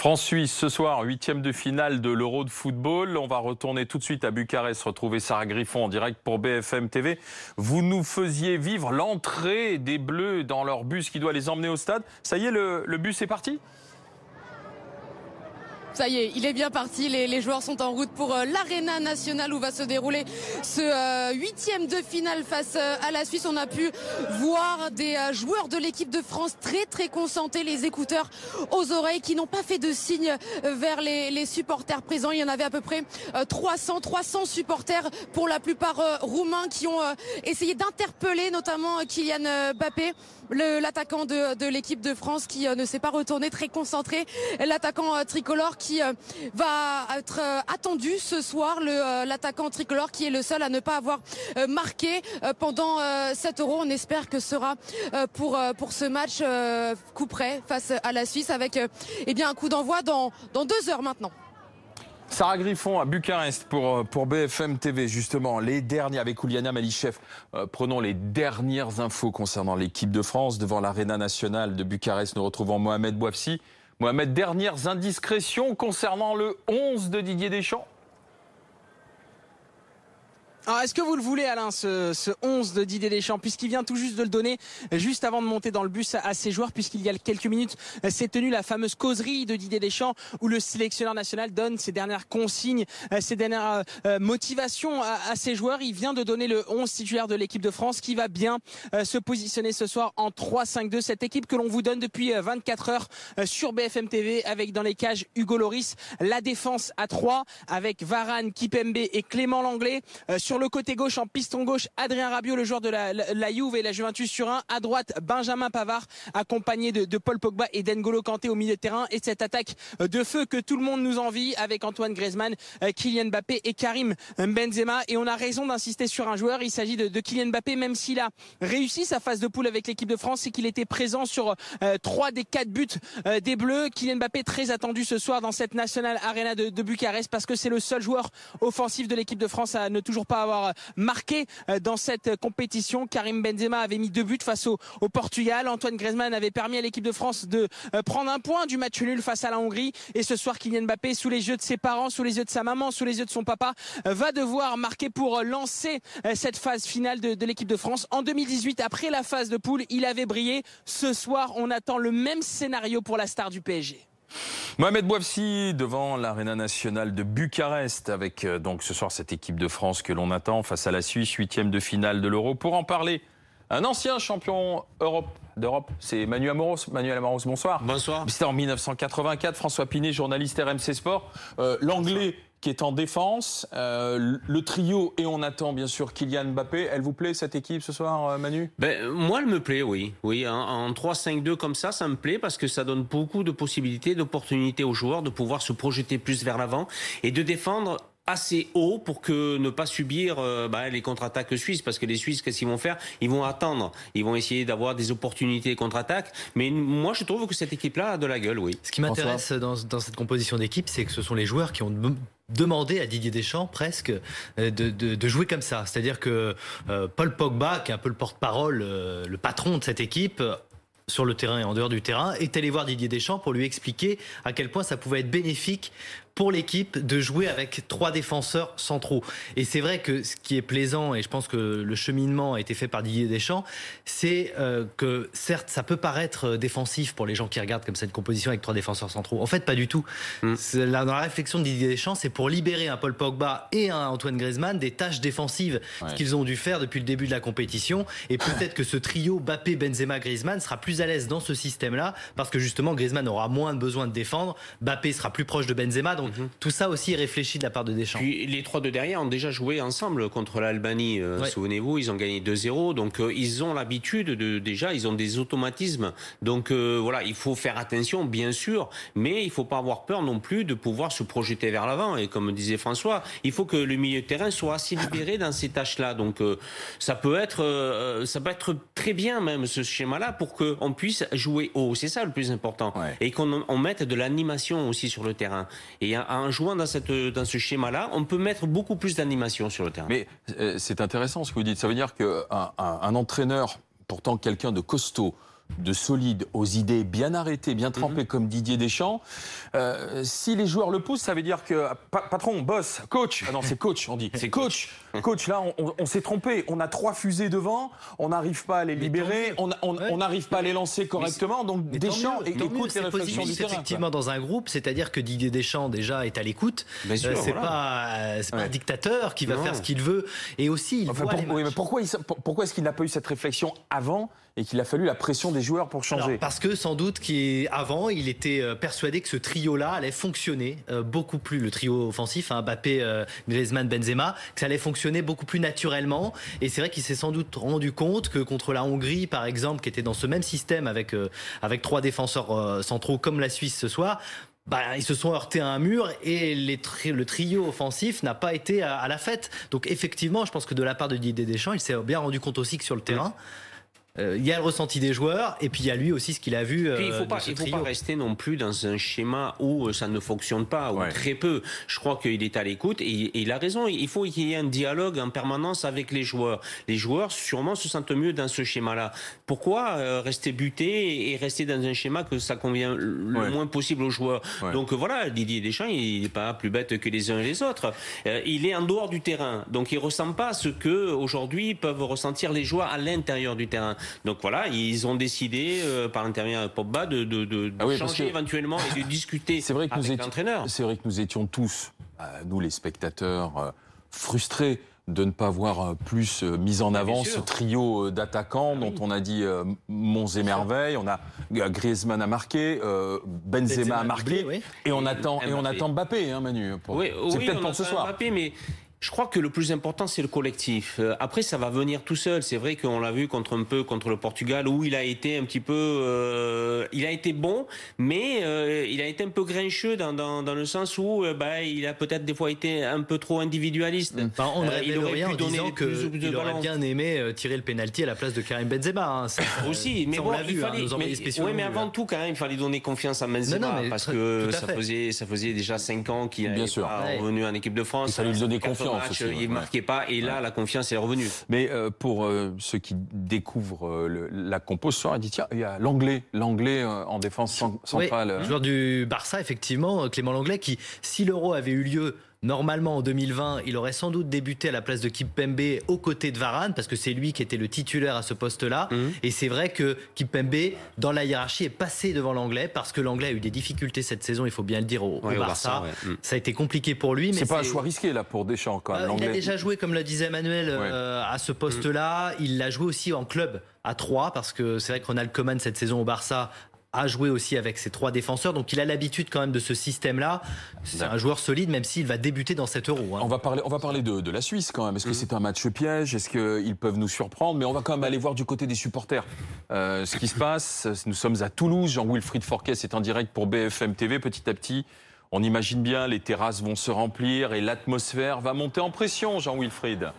France-Suisse ce soir, huitième de finale de l'Euro de football. On va retourner tout de suite à Bucarest, retrouver Sarah Griffon en direct pour BFM TV. Vous nous faisiez vivre l'entrée des Bleus dans leur bus qui doit les emmener au stade. Ça y est, le, le bus est parti? Ça y est, il est bien parti. Les, joueurs sont en route pour euh, l'Arena nationale où va se dérouler ce euh, huitième de finale face euh, à la Suisse. On a pu voir des joueurs de l'équipe de France très très concentrés, les écouteurs aux oreilles, qui n'ont pas fait de signe vers les, les, supporters présents. Il y en avait à peu près 300, 300 supporters pour la plupart roumains qui ont essayé d'interpeller notamment Kylian Mbappé, l'attaquant de, l'équipe de France qui ne s'est pas retourné, très concentré, l'attaquant tricolore qui euh, va être euh, attendu ce soir, euh, l'attaquant tricolore qui est le seul à ne pas avoir marqué pendant cet euro. On espère que sera pour, pour ce match coup près face à la Suisse avec eh bien, un coup d'envoi dans, dans deux heures maintenant. Sarah Griffon à Bucarest pour, pour BFM TV, justement, les derniers, avec Ouliana Malichev, prenons les dernières infos concernant l'équipe de France devant l'Arena nationale de Bucarest. Nous retrouvons Mohamed Bouafsi. Mohamed, dernières indiscrétions concernant le 11 de Didier Deschamps alors, est-ce que vous le voulez, Alain, ce, ce 11 de Didier Deschamps, puisqu'il vient tout juste de le donner, juste avant de monter dans le bus à, ses joueurs, puisqu'il y a quelques minutes s'est tenue la fameuse causerie de Didier Deschamps, où le sélectionneur national donne ses dernières consignes, ses dernières euh, motivations à, ses joueurs. Il vient de donner le 11 titulaire de l'équipe de France, qui va bien euh, se positionner ce soir en 3-5-2. Cette équipe que l'on vous donne depuis 24 euh, heures sur BFM TV, avec dans les cages Hugo Loris, la défense à 3, avec Varane, Kipembe et Clément Langlais. Sur le côté gauche, en piston gauche, Adrien Rabiot, le joueur de la, la, Juve et la Juventus sur un. À droite, Benjamin Pavard, accompagné de, Paul Pogba et d'Engolo Kanté au milieu de terrain. Et cette attaque de feu que tout le monde nous envie avec Antoine Griezmann, euh, Kylian Mbappé et Karim Benzema. Et on a raison d'insister sur un joueur. Il s'agit de, Kylian Mbappé, même s'il a réussi sa phase de poule avec l'équipe de France, c'est qu'il était présent sur euh, trois des quatre buts euh, des Bleus. Kylian Mbappé très attendu ce soir dans cette National Arena de, de Bucarest parce que c'est le seul joueur offensif de l'équipe de France à ne toujours pas avoir marqué euh, dans cette compétition. Karim Benzema avait mis deux buts face au, Portugal. Antoine Griezmann avait permis à l'équipe de France de euh, prendre un point du match nul face à la Hongrie. Et ce soir, Kylian Mbappé, sous les yeux de ses parents, sous les yeux de sa maman, sous les yeux de son papa, euh, va devoir marquer pour lancer cette phase finale de, de l'équipe de France. En 2018, après la phase de poule, il avait brillé. Ce soir, on attend le même scénario pour la star du PSG. Mohamed Bouafsi devant l'Arena nationale de Bucarest avec euh, donc ce soir cette équipe de France que l'on attend face à la Suisse, huitième de finale de l'Euro. Pour en parler, un ancien champion Europe d'Europe, c'est Manuel Amoros. Manuel Amoros, bonsoir. Bonsoir. C'était en 1984. François Pinet, journaliste RMC Sport. Euh, L'anglais qui est en défense. Euh, le trio, et on attend bien sûr Kylian Mbappé. Elle vous plaît cette équipe ce soir, euh, Manu? Ben, Moi, elle me plaît, oui. oui en, en 3-5-2 comme ça, ça me plaît parce que ça donne beaucoup de possibilités, d'opportunités aux joueurs de pouvoir se projeter plus vers l'avant et de défendre assez haut pour que ne pas subir euh, bah, les contre-attaques suisses parce que les Suisses qu'est-ce qu'ils vont faire? Ils vont attendre ils vont essayer d'avoir des opportunités contre-attaques mais moi je trouve que cette équipe là a de la gueule oui ce qui m'intéresse dans, dans, cette composition d'équipe c'est que ce sont les joueurs qui ont demander à Didier Deschamps presque euh, de, jouer comme ça. C'est-à-dire que euh, Paul Pogba, qui est un peu le porte-parole, euh, le patron de cette équipe, sur le terrain et en dehors du terrain, est allé voir Didier Deschamps pour lui expliquer à quel point ça pouvait être bénéfique pour l'équipe de jouer avec trois défenseurs centraux. Et c'est vrai que ce qui est plaisant, et je pense que le cheminement a été fait par Didier Deschamps, c'est euh, que certes, ça peut paraître défensif pour les gens qui regardent comme cette composition avec trois défenseurs centraux. En fait, pas du tout. Mm. Là, dans la réflexion de Didier Deschamps, c'est pour libérer un Paul Pogba et un Antoine Griezmann des tâches défensives, ce qu'ils ont dû faire depuis le début de la compétition. Et peut-être que ce trio Bappé, Benzema, Griezmann sera plus à l'aise dans ce système-là, parce que justement, Griezmann aura moins besoin de défendre, Bappé sera plus proche de Benzema. Donc mhm. tout ça aussi est réfléchi de la part de Deschamps. Puis les trois de derrière ont déjà joué ensemble contre l'Albanie. Euh, souvenez-vous, ils ont gagné 2-0. Donc euh, ils ont l'habitude de déjà, ils ont des automatismes. Donc euh, voilà, il faut faire attention, bien sûr, mais il faut pas avoir peur non plus de pouvoir se projeter vers l'avant. Et comme disait François, il faut que le milieu de terrain soit assez libéré dans ces tâches-là. Donc ça peut être, ça peut être très bien même ce schéma-là pour qu'on puisse jouer haut. C'est ça le plus important. Et qu'on mette de l'animation aussi sur le terrain. Et en jouant dans, ce schéma-là, on peut mettre beaucoup plus d'animation sur le terrain. Mais euh, c'est intéressant ce que vous dites. Ça veut dire qu'un un, un entraîneur, pourtant quelqu'un de costaud, de solides, aux idées bien arrêtées, bien trempées, mhm. comme Didier Deschamps, euh, si les joueurs le poussent, ça veut dire que patron, boss, coach, ah non c'est coach, on dit, c'est coach, coach. Là, on, s'est trompé. On a trois fusées devant, on n'arrive pas à les libérer, on n'arrive pas à les lancer correctement. Donc Deschamps écoute les réflexions du terrain. Effectivement, dans un groupe, c'est-à-dire que Didier Deschamps déjà est à l'écoute. Euh, c'est pas, pas un dictateur qui va faire ce qu'il veut. Et aussi, il voit mais pourquoi, pourquoi est-ce qu'il n'a pas eu cette réflexion avant et qu'il a fallu la pression des joueurs pour changer Parce que sans doute qu'avant, il était euh, persuadé que ce trio-là allait fonctionner euh, beaucoup plus, le trio offensif, hein, Mbappé, euh, Griezmann, Benzema, que ça allait fonctionner beaucoup plus naturellement. Et c'est vrai qu'il s'est sans doute rendu compte que contre la Hongrie, par exemple, qui était dans ce même système avec, avec trois défenseurs centraux comme la Suisse ce soir, bah, ils se sont heurtés à un mur et les le trio offensif n'a pas été à, la fête. Donc effectivement, je pense que de la part de Didier Deschamps, il s'est bien rendu compte aussi que sur le terrain, il y a le ressenti des joueurs et puis il y a lui aussi ce qu'il a vu. il ne faut, pas, faut pas rester non plus dans un schéma où euh, ça ne fonctionne pas, ou très peu. Je crois qu'il est à l'écoute et, il a raison. Il faut qu'il y ait un dialogue en permanence avec les joueurs. Les joueurs sûrement se sentent mieux dans ce schéma-là. Pourquoi euh, rester buté et rester dans un schéma que ça convient le moins possible aux joueurs? Donc voilà, Didier Deschamps, il n'est pas plus bête que les uns et les autres. il est en dehors du terrain, donc il ressent pas ce que aujourd'hui peuvent ressentir les joueurs à l'intérieur du terrain. Donc voilà, ils ont décidé euh, par l'intermédiaire de Pogba de, de, ah changer éventuellement et de discuter vrai que avec l'entraîneur. C'est vrai que nous étions tous, euh, nous les spectateurs, euh, frustrés de ne pas voir plus mis en avant ce trio d'attaquants ah dont on a dit Monts et merveilles, on a Griezmann a marqué, Benzema, a marqué, et on attend et on attend Mbappé, hein, Manu. Oui, c'est peut-être pour ce soir. Mbappé, mais je crois que le plus important, c'est le collectif. Euh, après, ça va venir tout seul. C'est vrai qu'on l'a vu contre un peu contre le Portugal, où il a été un petit peu, euh, il a été bon, mais euh, il a été un peu grincheux dans, dans, dans le sens où bah, il a peut-être des fois été un peu trop individualiste. on il aurait rien pu donner que il aurait bien aimé tirer le penalty à la place de Karim Benzema. Hein. Aussi, mais bon, il fallait, hein, mais, mais avant tout, quand même, il fallait donner confiance à Benzema parce que ça faisait, ça faisait déjà 5 ans qu'il est revenu en équipe de France. Il fallait lui donner confiance il ne marquait pas et là, la confiance est revenue. Mais euh, pour euh, ceux qui découvrent euh, la compo ce soir, il dit tiens, il y a l'anglais, l'anglais en défense centrale. le joueur du Barça, effectivement, Clément Langlais, qui, si l'euro avait eu lieu Normalement, en 2020, il aurait sans doute débuté à la place de Kipembe aux côtés de Varane, parce que c'est lui qui était le titulaire à ce poste-là. Mhm. Et c'est vrai que Kipembe, dans la hiérarchie, est passé devant l'anglais, parce que l'anglais a eu des difficultés cette saison, il faut bien le dire, au, Barça. Mhm. Ça a été compliqué pour lui. C'est pas un choix risqué, là, pour Deschamps, quand même. Euh, il a déjà joué, comme le disait Emmanuel, euh, à ce poste-là. Il l'a joué aussi en club à 3 parce que c'est vrai que Ronald Koeman cette saison au Barça a joué aussi avec ses trois défenseurs, donc il a l'habitude quand même de ce système-là. C'est un joueur solide, même s'il va débuter dans cet euro. Hein. On va parler, on va parler de, de la Suisse quand même. Est-ce que mm. c'est un match piège? Est-ce qu'ils peuvent nous surprendre? Mais on va quand même aller voir du côté des supporters euh, ce qui se passe. Nous sommes à Toulouse. Jean-Wilfried Forquet est en direct pour BFM TV. Petit à petit, on imagine bien les terrasses vont se remplir et l'atmosphère va monter en pression, Jean-Wilfried.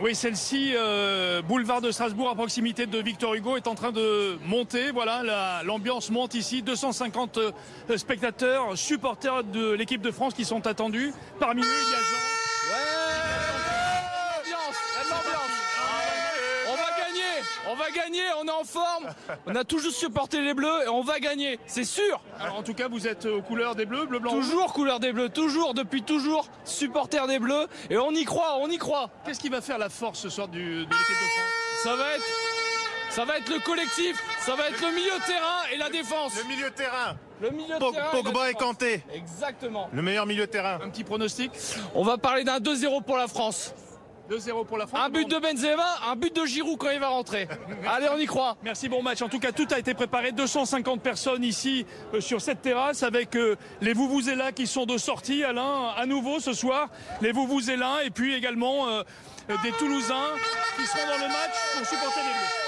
Oui, celle-ci, euh, boulevard de Strasbourg, à proximité de Victor Hugo, est en train de monter. Voilà, l'ambiance monte ici. 250 euh, spectateurs, supporters de l'équipe de France qui sont attendus. Parmi eux, il y a Jean. On va gagner, on est en forme. On a toujours supporté les Bleus et on va gagner, c'est sûr. Alors en tout cas, vous êtes aux couleurs des Bleus, bleu blanc. Toujours couleur des Bleus, toujours depuis toujours supporter des Bleus et on y croit, on y croit. Qu'est-ce qui va faire la force ce soir du, de l'équipe de France? Ça va être ça va être le collectif, ça va être le milieu de terrain et la défense. Le milieu de terrain. Le milieu de terrain. Pogba et, Kanté. Exactement. Le meilleur milieu de terrain. Un petit pronostic? On va parler d'un 2-0 pour la France. 2-0 pour la France. Un but de Benzema, un but de Giroud quand il va rentrer. Allez, on y croit. Merci, bon match. En tout cas, tout a été préparé. 250 personnes ici euh, sur cette terrasse avec euh, les Vouvouzela qui sont de sortie, Alain, à nouveau ce soir. Les Vouvouzela et puis également euh, des Toulousains qui seront dans le match pour supporter les Bleus.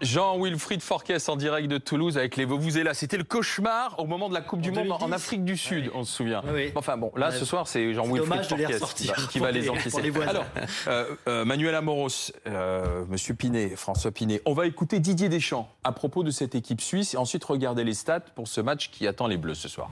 Jean-Wilfried Forquès en direct de Toulouse avec les là, C'était le cauchemar au moment de la Coupe du Monde en Afrique du Sud, on se souvient. Enfin bon, là ce soir c'est Jean-Wilfried Forquès qui, va les anticiper. Alors, euh, euh, Manuel Amoros, euh, Monsieur Pinet, François Pinet, on va écouter Didier Deschamps à propos de cette équipe suisse et ensuite regarder les stats pour ce match qui attend les Bleus ce soir.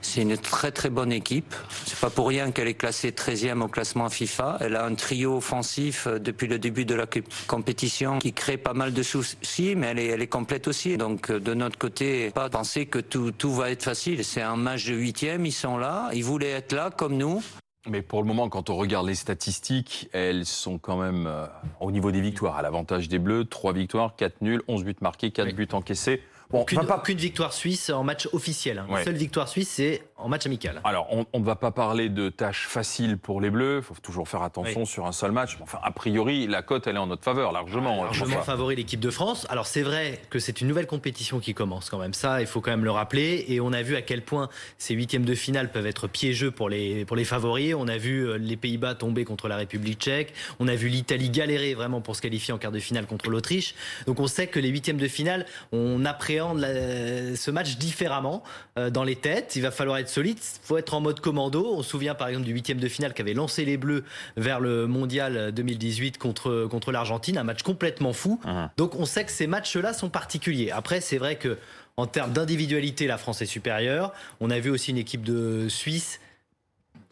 C'est une très très bonne équipe. C'est pas pour rien qu'elle est classée 13e au classement FIFA. Elle a un trio offensif euh, depuis le début de la compétition qui crée pas mal de soucis, mais elle est, elle est complète aussi. Donc euh, de notre côté, pas penser que tout, tout va être facile. C'est un match de huitième, ils sont là, ils voulaient être là comme nous. Mais pour le moment, quand on regarde les statistiques, elles sont quand même euh, au niveau des victoires à l'avantage des Bleus. 3 victoires, 4 nuls, 11 buts marqués, 4 buts encaissés. Bon, aucune, pas... victoire suisse en match officiel. Hein. seule victoire suisse, c'est en match amical. Alors, on ne va pas parler de tâches faciles pour les Bleus. Il faut toujours faire attention sur un seul match. Enfin, a priori, la cote, elle est en notre faveur, largement. largement favori l'équipe de France. Alors, c'est vrai que c'est une nouvelle compétition qui commence quand même. Ça, il faut quand même le rappeler. Et on a vu à quel point ces huitièmes de finale peuvent être piégeux pour les, pour les favoris. On a vu euh, les Pays-Bas tomber contre la République tchèque. On a vu l'Italie galérer vraiment pour se qualifier en quart de finale contre l'Autriche. Donc, on sait que les huitièmes de finale, on appréhende la ce match différemment euh, dans les têtes. Il va falloir être solide. Il faut être en mode commando. On se souvient par exemple du huitième de finale qu'avait lancé les Bleus vers le Mondial 2018 contre, contre l'Argentine. Un match complètement fou. Uh-huh. Donc on sait que ces matchs-là sont particuliers. Après, c'est vrai que en termes d'individualité, la France est supérieure. On a vu aussi une équipe de Suisse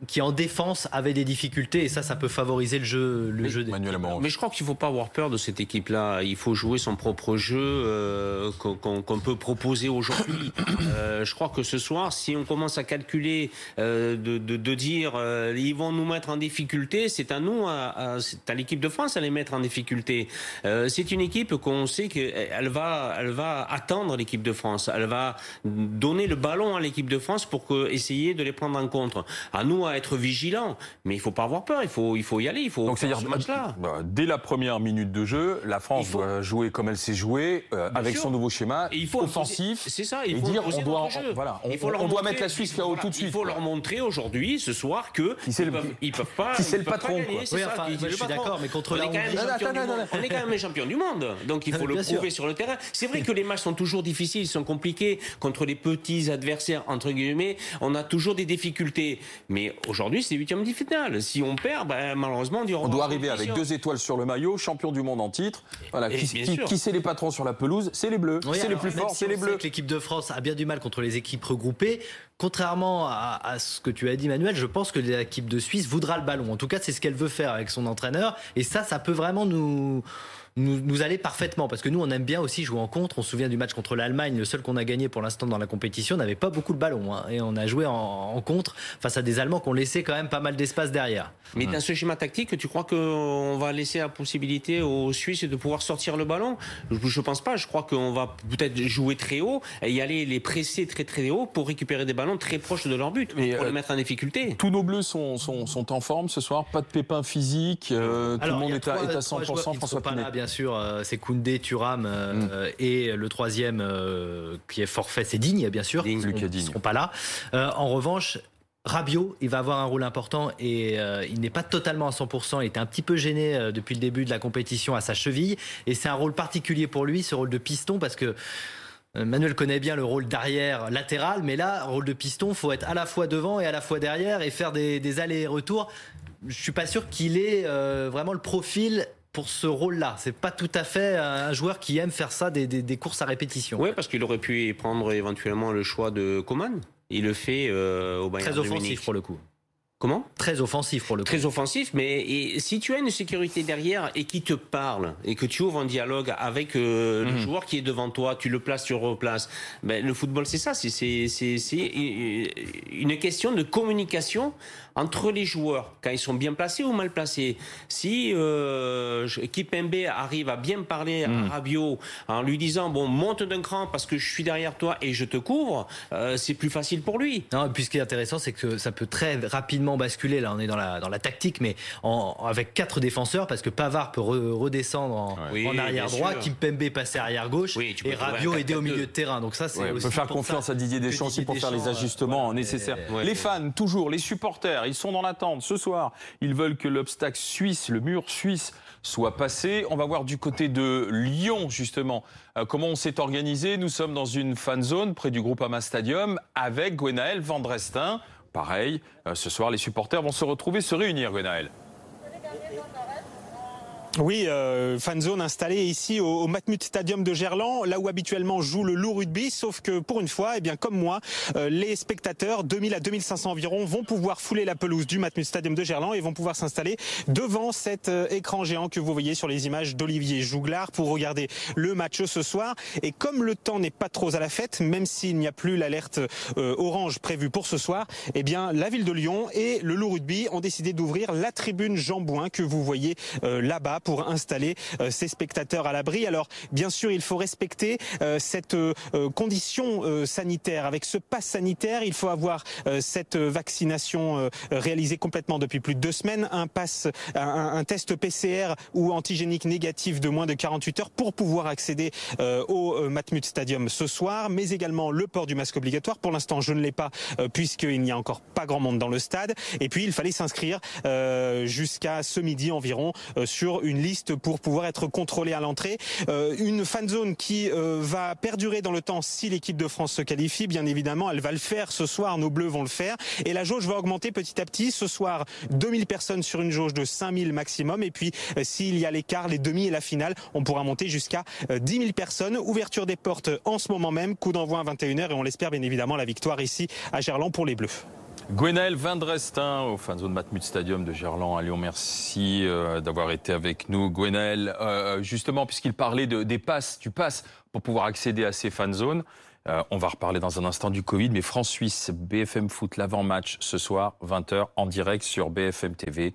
qui en défense avait des difficultés et ça, ça peut favoriser le jeu, le jeu des. Mais je crois qu'il ne faut pas avoir peur de cette équipe-là. Il faut jouer son propre jeu euh, qu'on peut proposer aujourd'hui. Euh, je crois que ce soir, si on commence à calculer, euh, de, de, de, dire euh, ils vont nous mettre en difficulté, c'est à nous, à, à, l'équipe de France à les mettre en difficulté. Euh, c'est une équipe qu'on sait qu'elle va, elle va attendre l'équipe de France. Elle va donner le ballon à l'équipe de France pour que, essayer de les prendre en compte. À nous à être vigilant, mais il faut pas avoir peur. Il faut, il faut y aller. Il faut. Donc c'est-à-dire bah, dès la première minute de jeu, la France doit jouer comme elle s'est jouée, euh, avec son nouveau schéma, il faut offensif. C'est ça. Il faut dire on doit, voilà, on, il faut on doit mettre la Suisse KO tout de suite. Il faut leur montrer aujourd'hui, ce soir, que ils, peuvent, ils peuvent pas. Qui c'est le patron Oui, enfin, je suis d'accord, mais contre on est, on est quand même les champions du monde, donc il faut le prouver sur le terrain. C'est vrai que les matchs sont toujours difficiles, ils sont compliqués contre les petits adversaires entre guillemets. On a toujours des difficultés, mais aujourd'hui, c'est huitième de finale. Si on perd, ben, malheureusement, on, on doit arriver avec deux étoiles sur le maillot, champion du monde en titre. Voilà. qui, qui, c'est les patrons sur la pelouse C'est les Bleus. c'est les plus forts, c'est les Bleus. L'équipe de France a bien du mal contre les équipes regroupées. Contrairement à, à, ce que tu as dit, Manuel, je pense que l'équipe de Suisse voudra le ballon. En tout cas, c'est ce qu'elle veut faire avec son entraîneur. Et ça, ça peut vraiment nous nous, nous allait parfaitement parce que nous on aime bien aussi jouer en contre. On se souvient du match contre l'Allemagne, le seul qu'on a gagné pour l'instant dans la compétition, n'avait pas beaucoup de ballon hein, et on a joué en, en, contre face à des Allemands qui ont laissé quand même pas mal d'espace derrière. Mais dans ce schéma tactique, tu crois qu'on va laisser la possibilité aux Suisses de pouvoir sortir le ballon? Je pense pas. Je crois qu'on va peut-être jouer très haut et y aller les presser très très haut pour récupérer des ballons très proches de leur but Mais pour euh, les mettre en difficulté. Tous nos bleus sont, sont, sont, en forme ce soir, pas de pépins physiques, euh, tout le monde est, à, est, à, 100%. François Pinet. bien sûr, euh, c'est Koundé, Thuram euh, mm. et le troisième euh, qui est forfait, c'est Digne, bien sûr. Digne, ils ne seront pas là. en revanche, Rabiot, il va avoir un rôle important et il n'est pas totalement à 100%. Il était un petit peu gêné depuis le début de la compétition à sa cheville. Et c'est un rôle particulier pour lui, ce rôle de piston, parce que Manuel connaît bien le rôle d'arrière latéral, mais là, rôle de piston, faut être à la fois devant et à la fois derrière et faire des, des allers-retours. Je suis pas sûr qu'il ait vraiment le profil pour ce rôle-là. C'est pas tout à fait un joueur qui aime faire ça, des, des, courses à répétition. Oui, parce qu'il aurait pu prendre éventuellement le choix de Coman. Il le fait euh, au Bayern Très offensif pour le coup. Comment Très offensif pour le coup. Très offensif, mais si tu as une sécurité derrière et qui te parle et que tu ouvres un dialogue avec euh, le mhm. joueur qui est devant toi, tu le places, tu le replaces. Ben, le football, c'est ça, c'est une question de communication entre les joueurs, quand ils sont bien placés ou mal placés. Si euh, Kipembe arrive à bien parler à hmm. Rabiot en lui disant bon monte d'un cran parce que je suis derrière toi et je te couvre, euh, c'est plus facile pour lui. Non, puis ce qui est intéressant, c'est que ça peut très rapidement basculer. Là, on est dans la dans la tactique, mais en, avec quatre défenseurs parce que Pavard peut redescendre en, en arrière droit, Kimpembe passer arrière gauche et Rabiot aider au milieu de terrain. Donc ça, c'est on peut faire confiance à Didier Deschamps aussi pour faire les ajustements nécessaires. les fans, toujours les supporters ils sont dans l'attente ce soir. Ils veulent que l'obstacle suisse, le mur suisse, soit passé. On va voir du côté de Lyon, justement, euh, comment on s'est organisé? Nous sommes dans une fan zone près du groupe Ama Stadium avec Gwenaël Vandrestin. Pareil, euh, ce soir, les supporters vont se retrouver, se réunir, Gwenaël. Oui, euh, fan zone installée ici au, au, Matmut Stadium de Gerland, là où habituellement joue le loup rugby, sauf que pour une fois, eh bien comme moi, euh, les spectateurs, 2000 à 2500 environ, vont pouvoir fouler la pelouse du Matmut Stadium de Gerland et vont pouvoir s'installer devant cet euh, écran géant que vous voyez sur les images d'Olivier Jouglard pour regarder le match ce soir. Et comme le temps n'est pas trop à la fête, même s'il n'y a plus l'alerte euh, orange prévue pour ce soir, eh bien la ville de Lyon et le loup rugby ont décidé d'ouvrir la tribune Jean Bouin que vous voyez là-bas pour installer euh, ces spectateurs à l'abri. Alors bien sûr, il faut respecter euh, cette euh, condition sanitaire. Avec ce pass sanitaire, il faut avoir cette vaccination réalisée complètement depuis plus de deux semaines, un pass, un, un test PCR ou antigénique négatif de moins de 48 heures pour pouvoir accéder au Matmut Stadium ce soir, mais également le port du masque obligatoire. Pour l'instant, je ne l'ai pas puisqu'il n'y a encore pas grand monde dans le stade. Et puis, il fallait s'inscrire jusqu'à ce midi environ sur une liste pour pouvoir être contrôlé à l'entrée. Euh, une fan zone qui euh, va perdurer dans le temps si l'équipe de France se qualifie. Bien évidemment, elle va le faire ce soir. Nos Bleus vont le faire. Et la jauge va augmenter petit à petit. Ce soir, 2000 personnes sur une jauge de 5000 maximum. Et puis, euh, s'il y a l'écart, les demi et la finale, on pourra monter jusqu'à 10 000 personnes. Ouverture des portes en ce moment même. Coup d'envoi à 21h et on l'espère bien évidemment la victoire ici à Gerland pour les Bleus. Gwenaël Vindrestin au fanzone Matmut Stadium de Gerland à Lyon. Merci euh, d'avoir été avec nous. Gwenaël, euh, justement, puisqu'il parlait de, des passes, tu passes pour pouvoir accéder à ces fanzones. Euh, on va reparler dans un instant du Covid, mais France-Suisse, BFM Foot, l'avant-match ce soir, 20h en direct sur BFM TV.